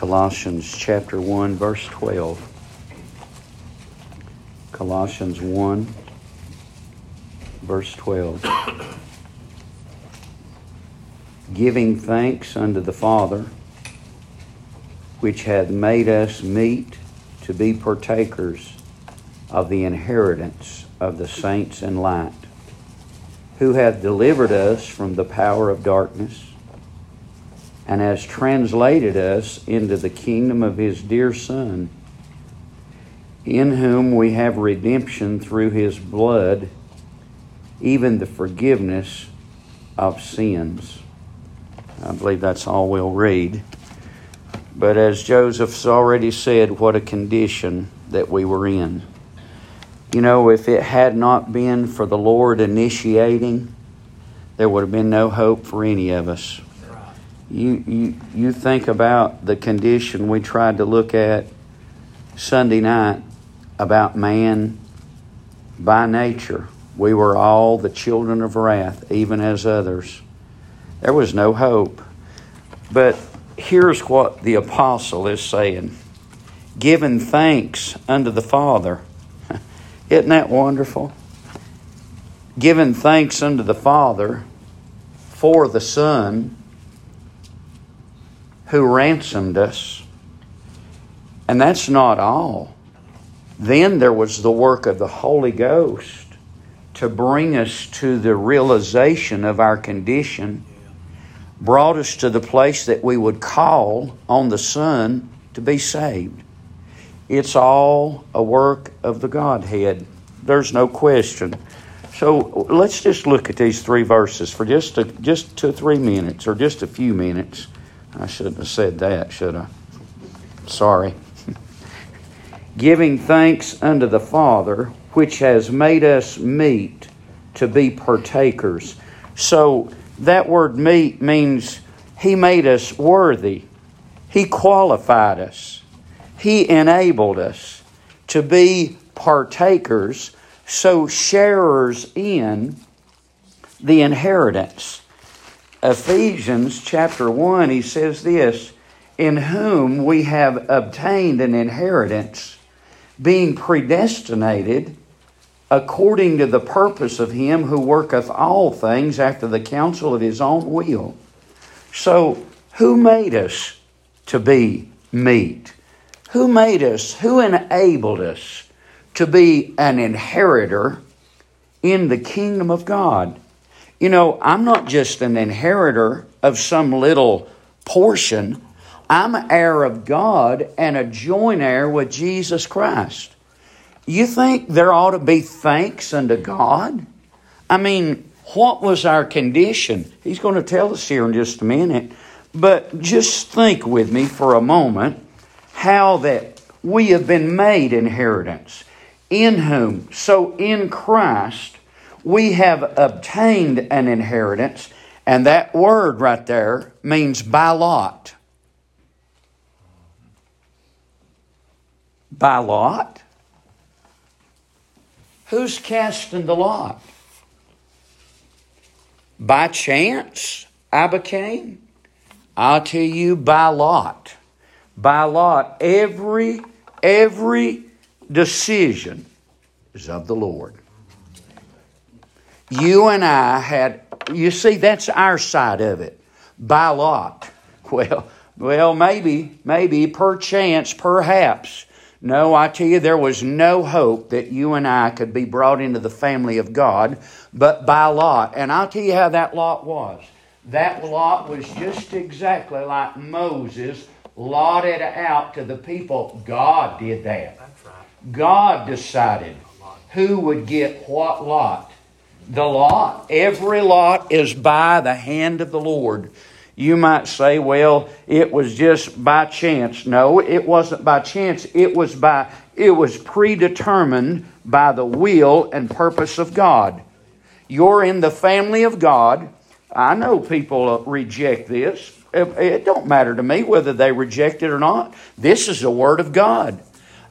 Colossians chapter 1, verse 12. Colossians 1, verse 12. Giving thanks unto the Father, which hath made us meet to be partakers of the inheritance of the saints in light, who hath delivered us from the power of darkness and has translated us into the kingdom of his dear Son, in whom we have redemption through his blood, even the forgiveness of sins. I believe that's all we'll read. But as Joseph's already said, what a condition that we were in. You know, if it had not been for the Lord initiating, there would have been no hope for any of us you, you, you think about the condition we tried to look at Sunday night about man by nature. We were all the children of wrath, even as others. There was no hope. But here's what the apostle is saying giving thanks unto the Father. Isn't that wonderful? Giving thanks unto the Father for the Son who ransomed us. And that's not all. Then there was the work of the Holy Ghost to bring us to the realization of our condition, brought us to the place that we would call on the Son to be saved. It's all a work of the Godhead. There's no question. So let's just look at these three verses for just a, just two three minutes or just a few minutes. I shouldn't have said that, should I? Sorry. Giving thanks unto the Father, which has made us meet to be partakers. So that word meet means He made us worthy, He qualified us, He enabled us to be partakers, so sharers in the inheritance. Ephesians chapter 1, he says this In whom we have obtained an inheritance, being predestinated according to the purpose of him who worketh all things after the counsel of his own will. So, who made us to be meet? Who made us? Who enabled us to be an inheritor in the kingdom of God? You know, I'm not just an inheritor of some little portion. I'm heir of God and a joint heir with Jesus Christ. You think there ought to be thanks unto God? I mean, what was our condition? He's going to tell us here in just a minute. But just think with me for a moment how that we have been made inheritance. In whom? So in Christ, we have obtained an inheritance, and that word right there means by lot. By lot? Who's casting the lot? By chance I became? I'll tell you by lot. By lot, every every decision is of the Lord you and I had, you see, that's our side of it. By lot. Well, well, maybe, maybe, perchance, perhaps. No, I tell you, there was no hope that you and I could be brought into the family of God, but by lot. And I'll tell you how that lot was. That lot was just exactly like Moses lotted out to the people. God did that. God decided who would get what lot the lot. Every lot is by the hand of the Lord. You might say, well, it was just by chance. No, it wasn't by chance. It was by it was predetermined by the will and purpose of God. You're in the family of God. I know people reject this. It don't matter to me whether they reject it or not. This is the Word of God.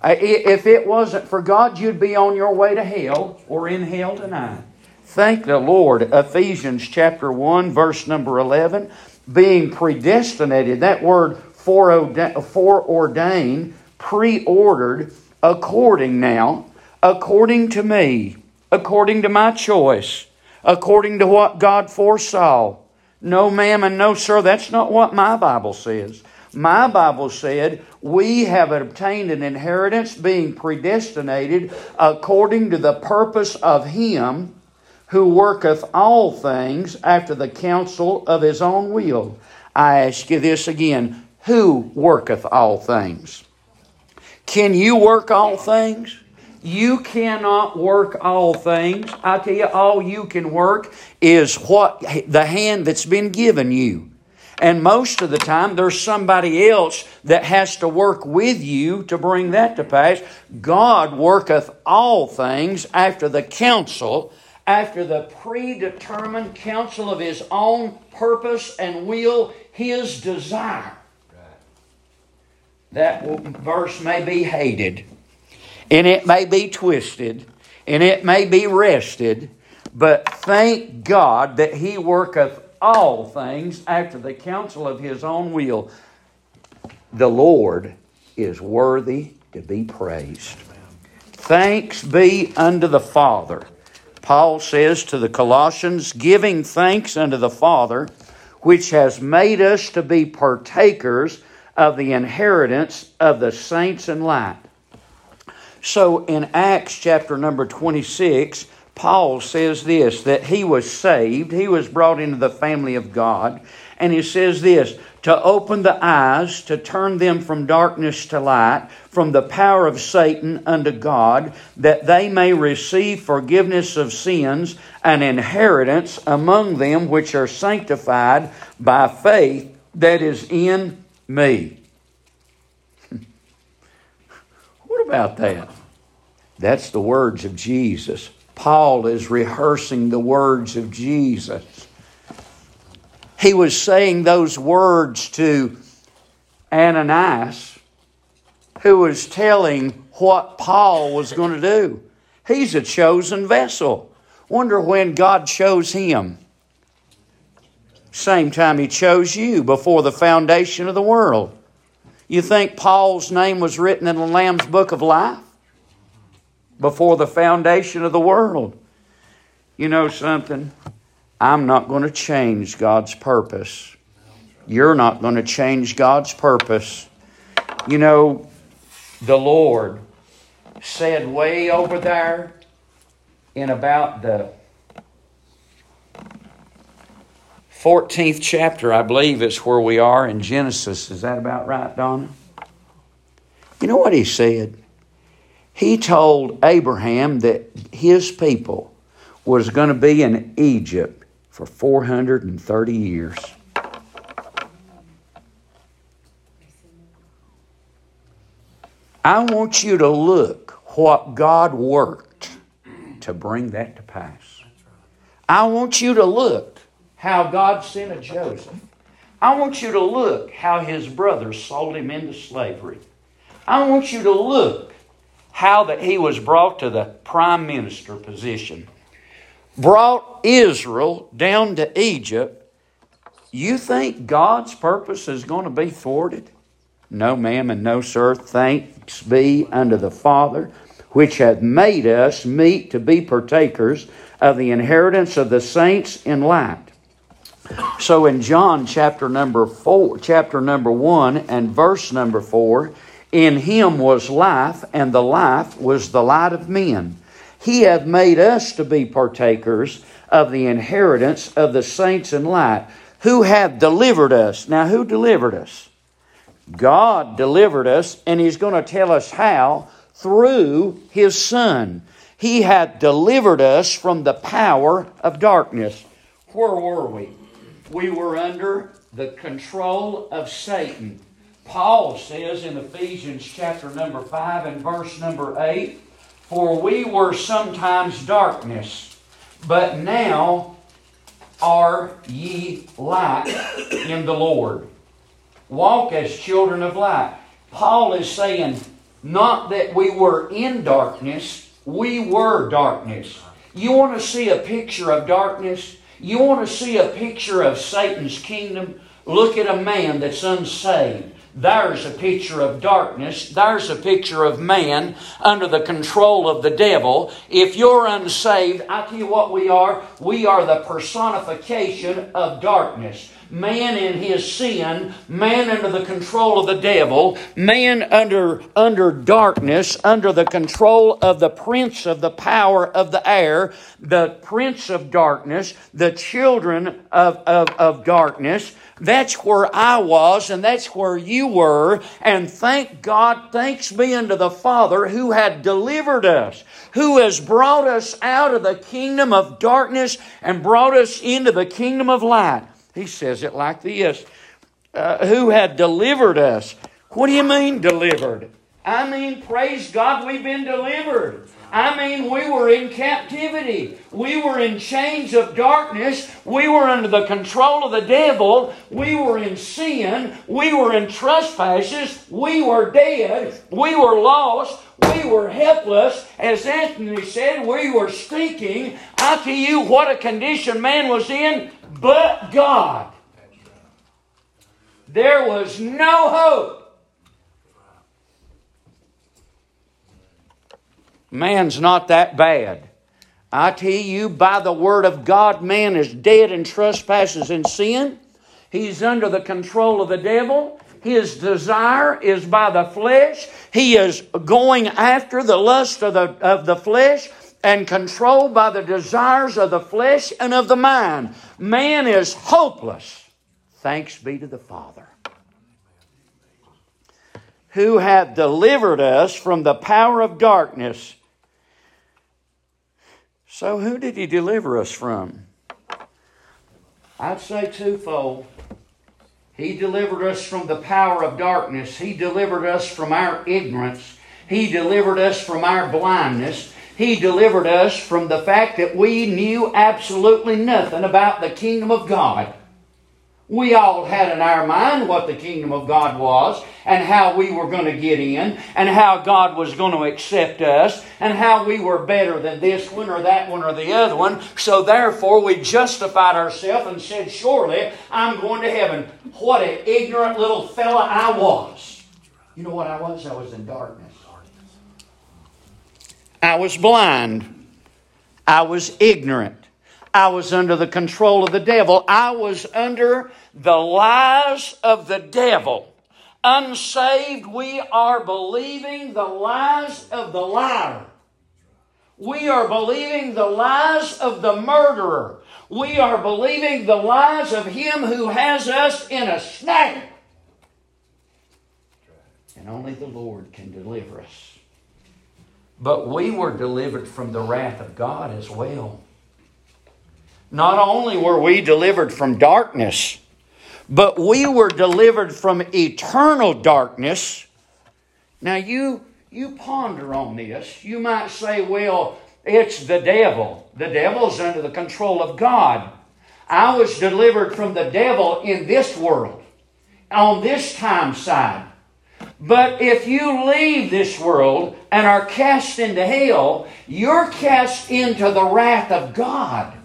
If it wasn't for God, you'd be on your way to hell or in hell tonight. Thank the Lord. Ephesians chapter 1, verse number 11. Being predestinated, that word foreordained, preordered, according now, according to me, according to my choice, according to what God foresaw. No, ma'am, and no, sir, that's not what my Bible says. My Bible said, We have obtained an inheritance, being predestinated according to the purpose of Him who worketh all things after the counsel of His own will. I ask you this again who worketh all things? Can you work all things? You cannot work all things. I tell you, all you can work is what the hand that's been given you. And most of the time, there's somebody else that has to work with you to bring that to pass. God worketh all things after the counsel, after the predetermined counsel of His own purpose and will, His desire. That verse may be hated, and it may be twisted, and it may be wrested, but thank God that He worketh all things after the counsel of his own will. The Lord is worthy to be praised. Thanks be unto the Father. Paul says to the Colossians, giving thanks unto the Father, which has made us to be partakers of the inheritance of the saints in light. So in Acts chapter number 26, Paul says this that he was saved, he was brought into the family of God, and he says this to open the eyes, to turn them from darkness to light, from the power of Satan unto God, that they may receive forgiveness of sins, an inheritance among them which are sanctified by faith that is in me. what about that? That's the words of Jesus. Paul is rehearsing the words of Jesus. He was saying those words to Ananias, who was telling what Paul was going to do. He's a chosen vessel. Wonder when God chose him. Same time he chose you before the foundation of the world. You think Paul's name was written in the Lamb's book of life? before the foundation of the world. You know something? I'm not going to change God's purpose. You're not going to change God's purpose. You know, the Lord said way over there in about the 14th chapter, I believe, is where we are in Genesis. Is that about right, Donna? You know what he said? he told Abraham that his people was going to be in Egypt for 430 years. I want you to look what God worked to bring that to pass. I want you to look how God sent a Joseph. I want you to look how his brothers sold him into slavery. I want you to look how that he was brought to the prime minister position, brought Israel down to Egypt, you think God's purpose is going to be thwarted? No, ma'am, and no, sir. Thanks be unto the Father, which hath made us meet to be partakers of the inheritance of the saints in light. So in John chapter number four, chapter number one and verse number four, in him was life, and the life was the light of men. He hath made us to be partakers of the inheritance of the saints in light, who have delivered us. Now, who delivered us? God delivered us, and He's going to tell us how through His Son. He hath delivered us from the power of darkness. Where were we? We were under the control of Satan. Paul says in Ephesians chapter number 5 and verse number 8 For we were sometimes darkness, but now are ye light in the Lord. Walk as children of light. Paul is saying, not that we were in darkness, we were darkness. You want to see a picture of darkness? You want to see a picture of Satan's kingdom? Look at a man that's unsaved There's a picture of darkness. There's a picture of man under the control of the devil. If you're unsaved, I tell you what we are. We are the personification of darkness man in his sin, man under the control of the devil, man under, under darkness, under the control of the prince of the power of the air, the prince of darkness, the children of, of, of darkness. That's where I was, and that's where you were. And thank God, thanks be unto the Father who had delivered us, who has brought us out of the kingdom of darkness and brought us into the kingdom of light. He says it like this uh, Who had delivered us. What do you mean, delivered? I mean, praise God, we've been delivered. I mean, we were in captivity. We were in chains of darkness. We were under the control of the devil. We were in sin. We were in trespasses. We were dead. We were lost. We were helpless. As Anthony said, we were stinking. I tell you what a condition man was in but God. There was no hope. Man's not that bad. I tell you, by the word of God, man is dead in trespasses and sin. He's under the control of the devil. His desire is by the flesh. He is going after the lust of the, of the flesh and controlled by the desires of the flesh and of the mind. Man is hopeless. Thanks be to the Father who hath delivered us from the power of darkness. So, who did he deliver us from? I'd say twofold. He delivered us from the power of darkness. He delivered us from our ignorance. He delivered us from our blindness. He delivered us from the fact that we knew absolutely nothing about the kingdom of God. We all had in our mind what the kingdom of God was and how we were going to get in and how God was going to accept us and how we were better than this one or that one or the other one. So therefore we justified ourselves and said, Surely I'm going to heaven. What an ignorant little fella I was. You know what I was? I was in darkness. I was blind. I was ignorant. I was under the control of the devil. I was under the lies of the devil. Unsaved, we are believing the lies of the liar. We are believing the lies of the murderer. We are believing the lies of him who has us in a snare. And only the Lord can deliver us. But we were delivered from the wrath of God as well. Not only were we delivered from darkness, but we were delivered from eternal darkness. Now, you, you ponder on this. You might say, well, it's the devil. The devil's under the control of God. I was delivered from the devil in this world, on this time side. But if you leave this world and are cast into hell, you're cast into the wrath of God.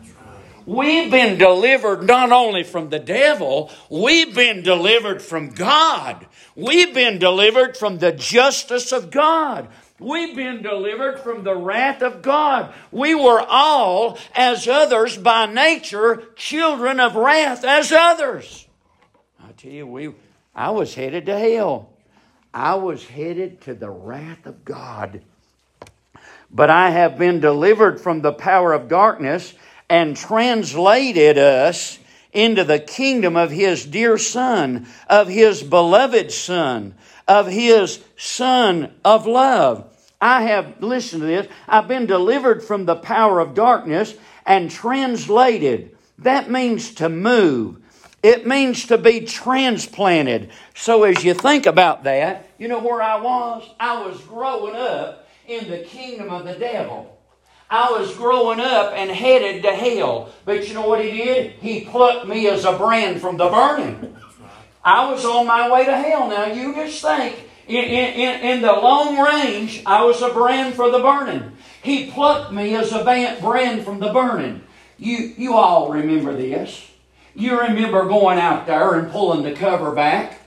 We've been delivered not only from the devil, we've been delivered from God. We've been delivered from the justice of God. We've been delivered from the wrath of God. We were all, as others by nature, children of wrath as others. I tell you, we, I was headed to hell. I was headed to the wrath of God. But I have been delivered from the power of darkness and translated us into the kingdom of His dear Son, of His beloved Son, of His Son of love. I have, listened to this, I've been delivered from the power of darkness and translated. That means to move. It means to be transplanted. So as you think about that, you know where I was? I was growing up in the kingdom of the devil. I was growing up and headed to hell. But you know what he did? He plucked me as a brand from the burning. I was on my way to hell. Now you just think, in, in, in the long range, I was a brand for the burning. He plucked me as a brand from the burning. You, you all remember this. You remember going out there and pulling the cover back.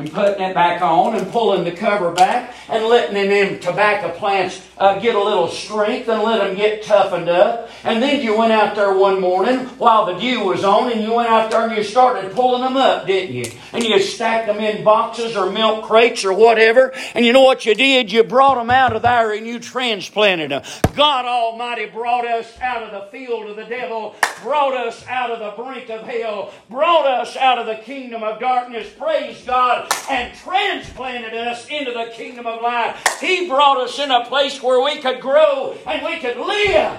And putting it back on and pulling the cover back and letting them tobacco plants uh, get a little strength and let them get toughened up. And then you went out there one morning while the dew was on and you went out there and you started pulling them up, didn't you? And you stacked them in boxes or milk crates or whatever. And you know what you did? You brought them out of there and you transplanted them. God Almighty brought us out of the field of the devil, brought us out of the brink of hell, brought us out of the kingdom of darkness. Praise God and transplanted us into the kingdom of life. He brought us in a place where we could grow and we could live.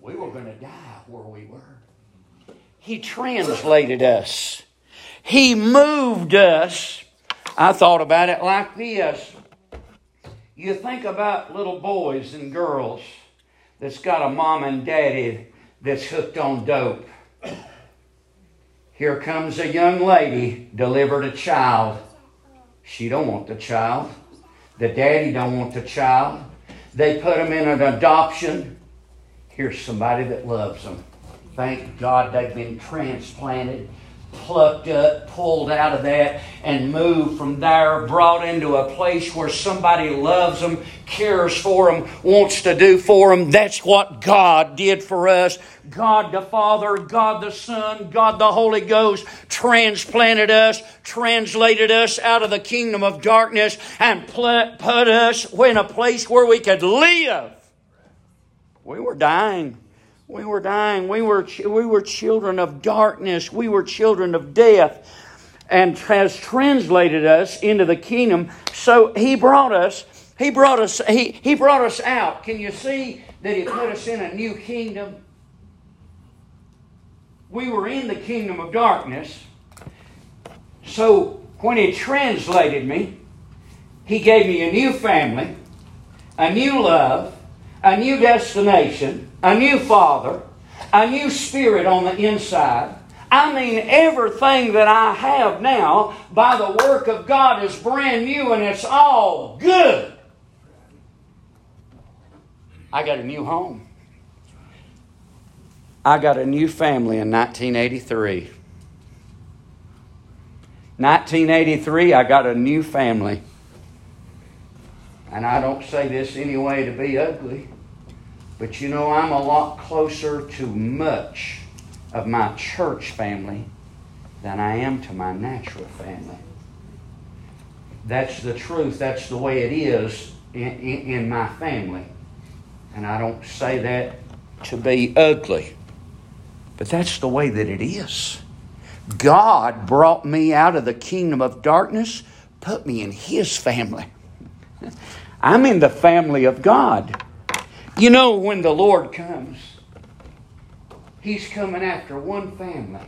We were going to die where we were. He translated us. He moved us. I thought about it like this. You think about little boys and girls that's got a mom and daddy that's hooked on dope. Here comes a young lady, delivered a child. She don't want the child. The daddy don't want the child. They put them in an adoption. Here's somebody that loves them. Thank God they've been transplanted plucked up, pulled out of that, and moved from there, brought into a place where somebody loves them, cares for them, wants to do for them. That's what God did for us. God the Father, God the Son, God the Holy Ghost transplanted us, translated us out of the kingdom of darkness, and put us in a place where we could live. We were dying. We were dying. We were, we were children of darkness. We were children of death. And has translated us into the kingdom. So he brought us, he brought us, he, he brought us out. Can you see that he put us in a new kingdom? We were in the kingdom of darkness. So when he translated me, he gave me a new family, a new love, a new destination a new father, a new spirit on the inside. I mean, everything that I have now by the work of God is brand new and it's all good. I got a new home. I got a new family in 1983. 1983, I got a new family. And I don't say this anyway to be ugly. But you know, I'm a lot closer to much of my church family than I am to my natural family. That's the truth. That's the way it is in, in, in my family. And I don't say that to be ugly, but that's the way that it is. God brought me out of the kingdom of darkness, put me in His family. I'm in the family of God. You know, when the Lord comes, He's coming after one family.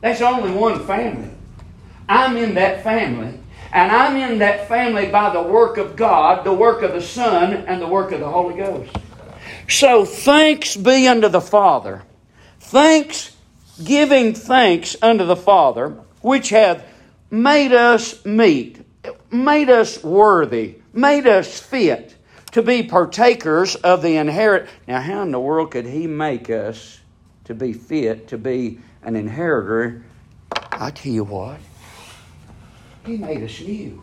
That's only one family. I'm in that family. And I'm in that family by the work of God, the work of the Son, and the work of the Holy Ghost. So thanks be unto the Father. Thanks, giving thanks unto the Father, which hath made us meet, made us worthy, made us fit to be partakers of the inherit. Now, how in the world could He make us to be fit to be an inheritor? I tell you what, He made us new.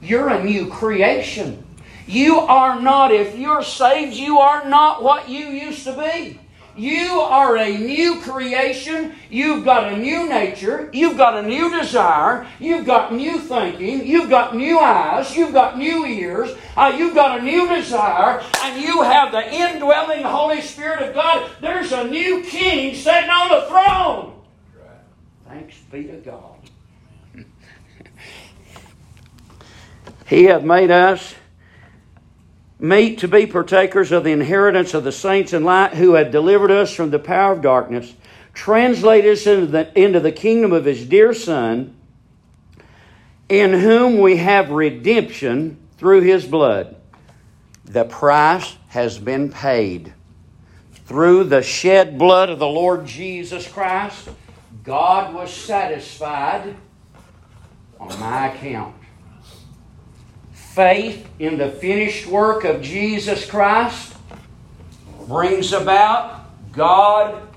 You're a new creation. You are not, if you're saved, you are not what you used to be. You are a new creation. You've got a new nature. You've got a new desire. You've got new thinking. You've got new eyes. You've got new ears. Uh, you've got a new desire. And you have the indwelling Holy Spirit of God. There's a new king sitting on the throne. Thanks be to God. he hath made us meet to be partakers of the inheritance of the saints in light who had delivered us from the power of darkness, translate us into the, into the kingdom of his dear Son, in whom we have redemption through his blood. The price has been paid. Through the shed blood of the Lord Jesus Christ, God was satisfied on my account faith in the finished work of Jesus Christ brings about God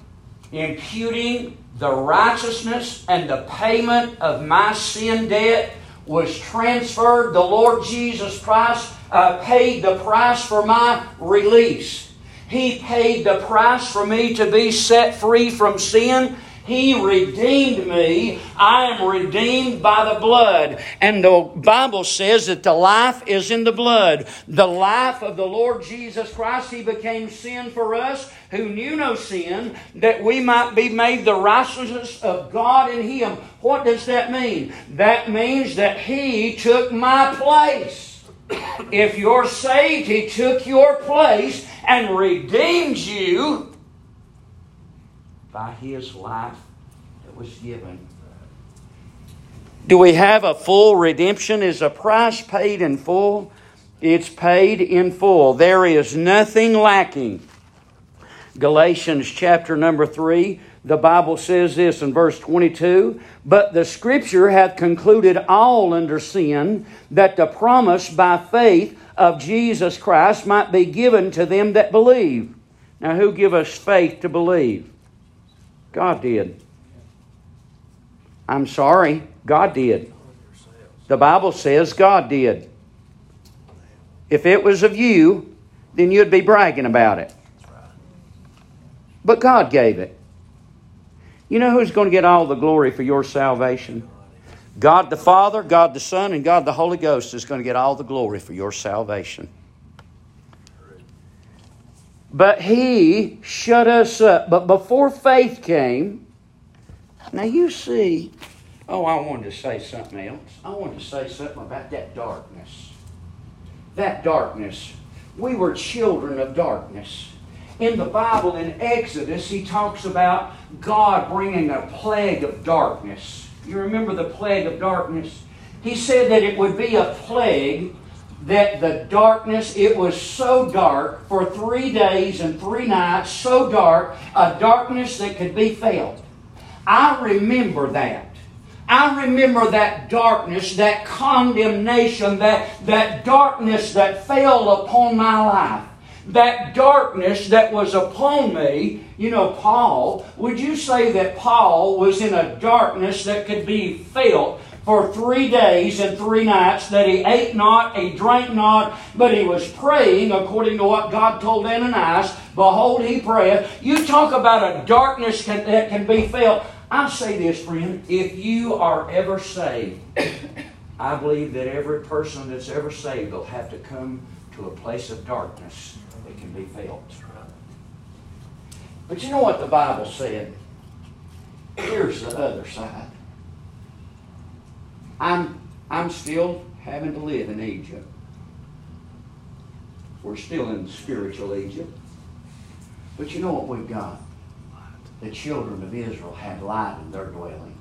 imputing the righteousness and the payment of my sin debt was transferred. The Lord Jesus Christ uh, paid the price for my release. He paid the price for me to be set free from sin he redeemed me. I am redeemed by the blood. And the Bible says that the life is in the blood. The life of the Lord Jesus Christ. He became sin for us who knew no sin, that we might be made the righteousness of God in Him. What does that mean? That means that He took my place. If you're saved, He took your place and redeemed you by his life that was given. Do we have a full redemption? Is a price paid in full? It's paid in full. There is nothing lacking. Galatians chapter number 3, the Bible says this in verse 22 But the Scripture hath concluded all under sin, that the promise by faith of Jesus Christ might be given to them that believe. Now, who give us faith to believe? God did. I'm sorry, God did. The Bible says God did. If it was of you, then you'd be bragging about it. But God gave it. You know who's going to get all the glory for your salvation? God the Father, God the Son, and God the Holy Ghost is going to get all the glory for your salvation. But he shut us up. But before faith came, now you see, oh, I wanted to say something else. I wanted to say something about that darkness. That darkness. We were children of darkness. In the Bible, in Exodus, he talks about God bringing a plague of darkness. You remember the plague of darkness? He said that it would be a plague that the darkness, it was so dark for three days and three nights, so dark, a darkness that could be felt. I remember that. I remember that darkness, that condemnation, that, that darkness that fell upon my life. That darkness that was upon me. You know, Paul, would you say that Paul was in a darkness that could be felt? For three days and three nights that he ate not, he drank not, but he was praying according to what God told Ananias. Behold, he prayeth. You talk about a darkness can, that can be felt. I say this, friend, if you are ever saved, I believe that every person that's ever saved will have to come to a place of darkness that can be felt. But you know what the Bible said? Here's the other side. I'm, I'm still having to live in Egypt. We're still in spiritual Egypt. But you know what we've got? The children of Israel had light in their dwelling.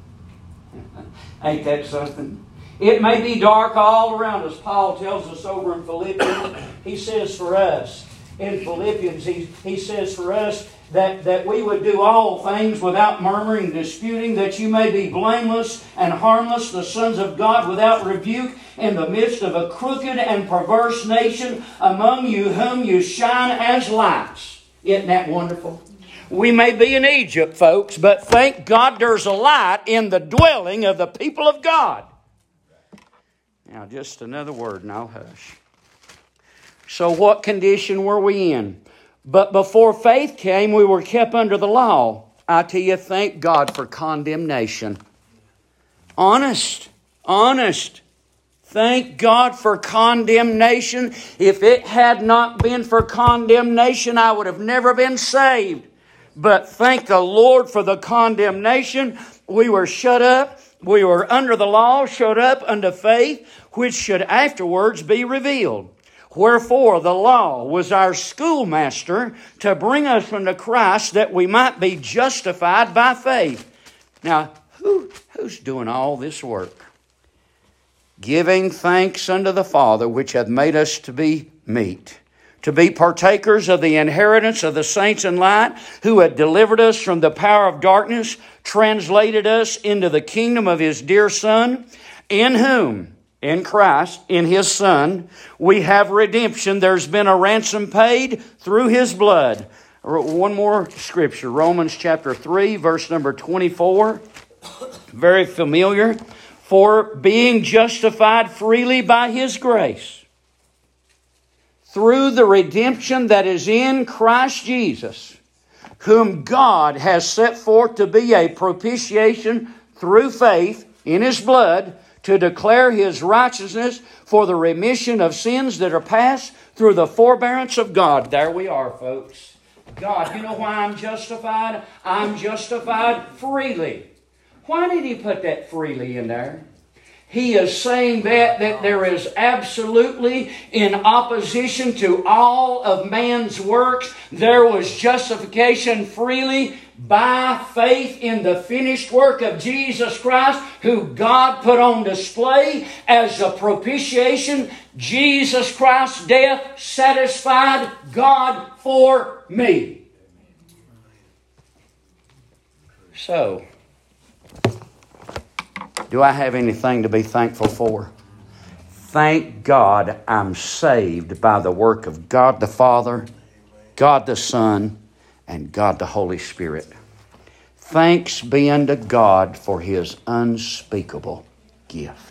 Ain't that something? It may be dark all around us. Paul tells us over in Philippians. He says for us, in Philippians, he, he says for us, that, that we would do all things without murmuring disputing, that you may be blameless and harmless, the sons of God without rebuke, in the midst of a crooked and perverse nation, among you whom you shine as lights. Isn't that wonderful? We may be in Egypt, folks, but thank God there's a light in the dwelling of the people of God. Now, just another word and I'll hush. So, what condition were we in? But before faith came, we were kept under the law. I tell you, thank God for condemnation. Honest, honest. Thank God for condemnation. If it had not been for condemnation, I would have never been saved. But thank the Lord for the condemnation. We were shut up. We were under the law, shut up unto faith, which should afterwards be revealed. Wherefore the law was our schoolmaster to bring us unto Christ that we might be justified by faith. Now, who, who's doing all this work? Giving thanks unto the Father which hath made us to be meet, to be partakers of the inheritance of the saints in light, who had delivered us from the power of darkness, translated us into the kingdom of his dear Son, in whom in Christ, in His Son, we have redemption. There's been a ransom paid through His blood, One more scripture Romans chapter 3, verse number 24. Very familiar. For being justified freely by his grace through the redemption that is in Christ Jesus, whom God has set forth to be a propitiation through faith in his blood to declare his righteousness for the remission of sins that are past through the forbearance of God. There we are, folks. God, you know why I'm justified? I'm justified freely. Why did he put that freely in there? He is saying that, that there is absolutely in opposition to all of man's works. There was justification freely by faith in the finished work of Jesus Christ, who God put on display as a propitiation. Jesus Christ's death satisfied God for me. So, do I have anything to be thankful for? Thank God I'm saved by the work of God the Father, God the Son, and God the Holy Spirit. Thanks be unto God for his unspeakable gift.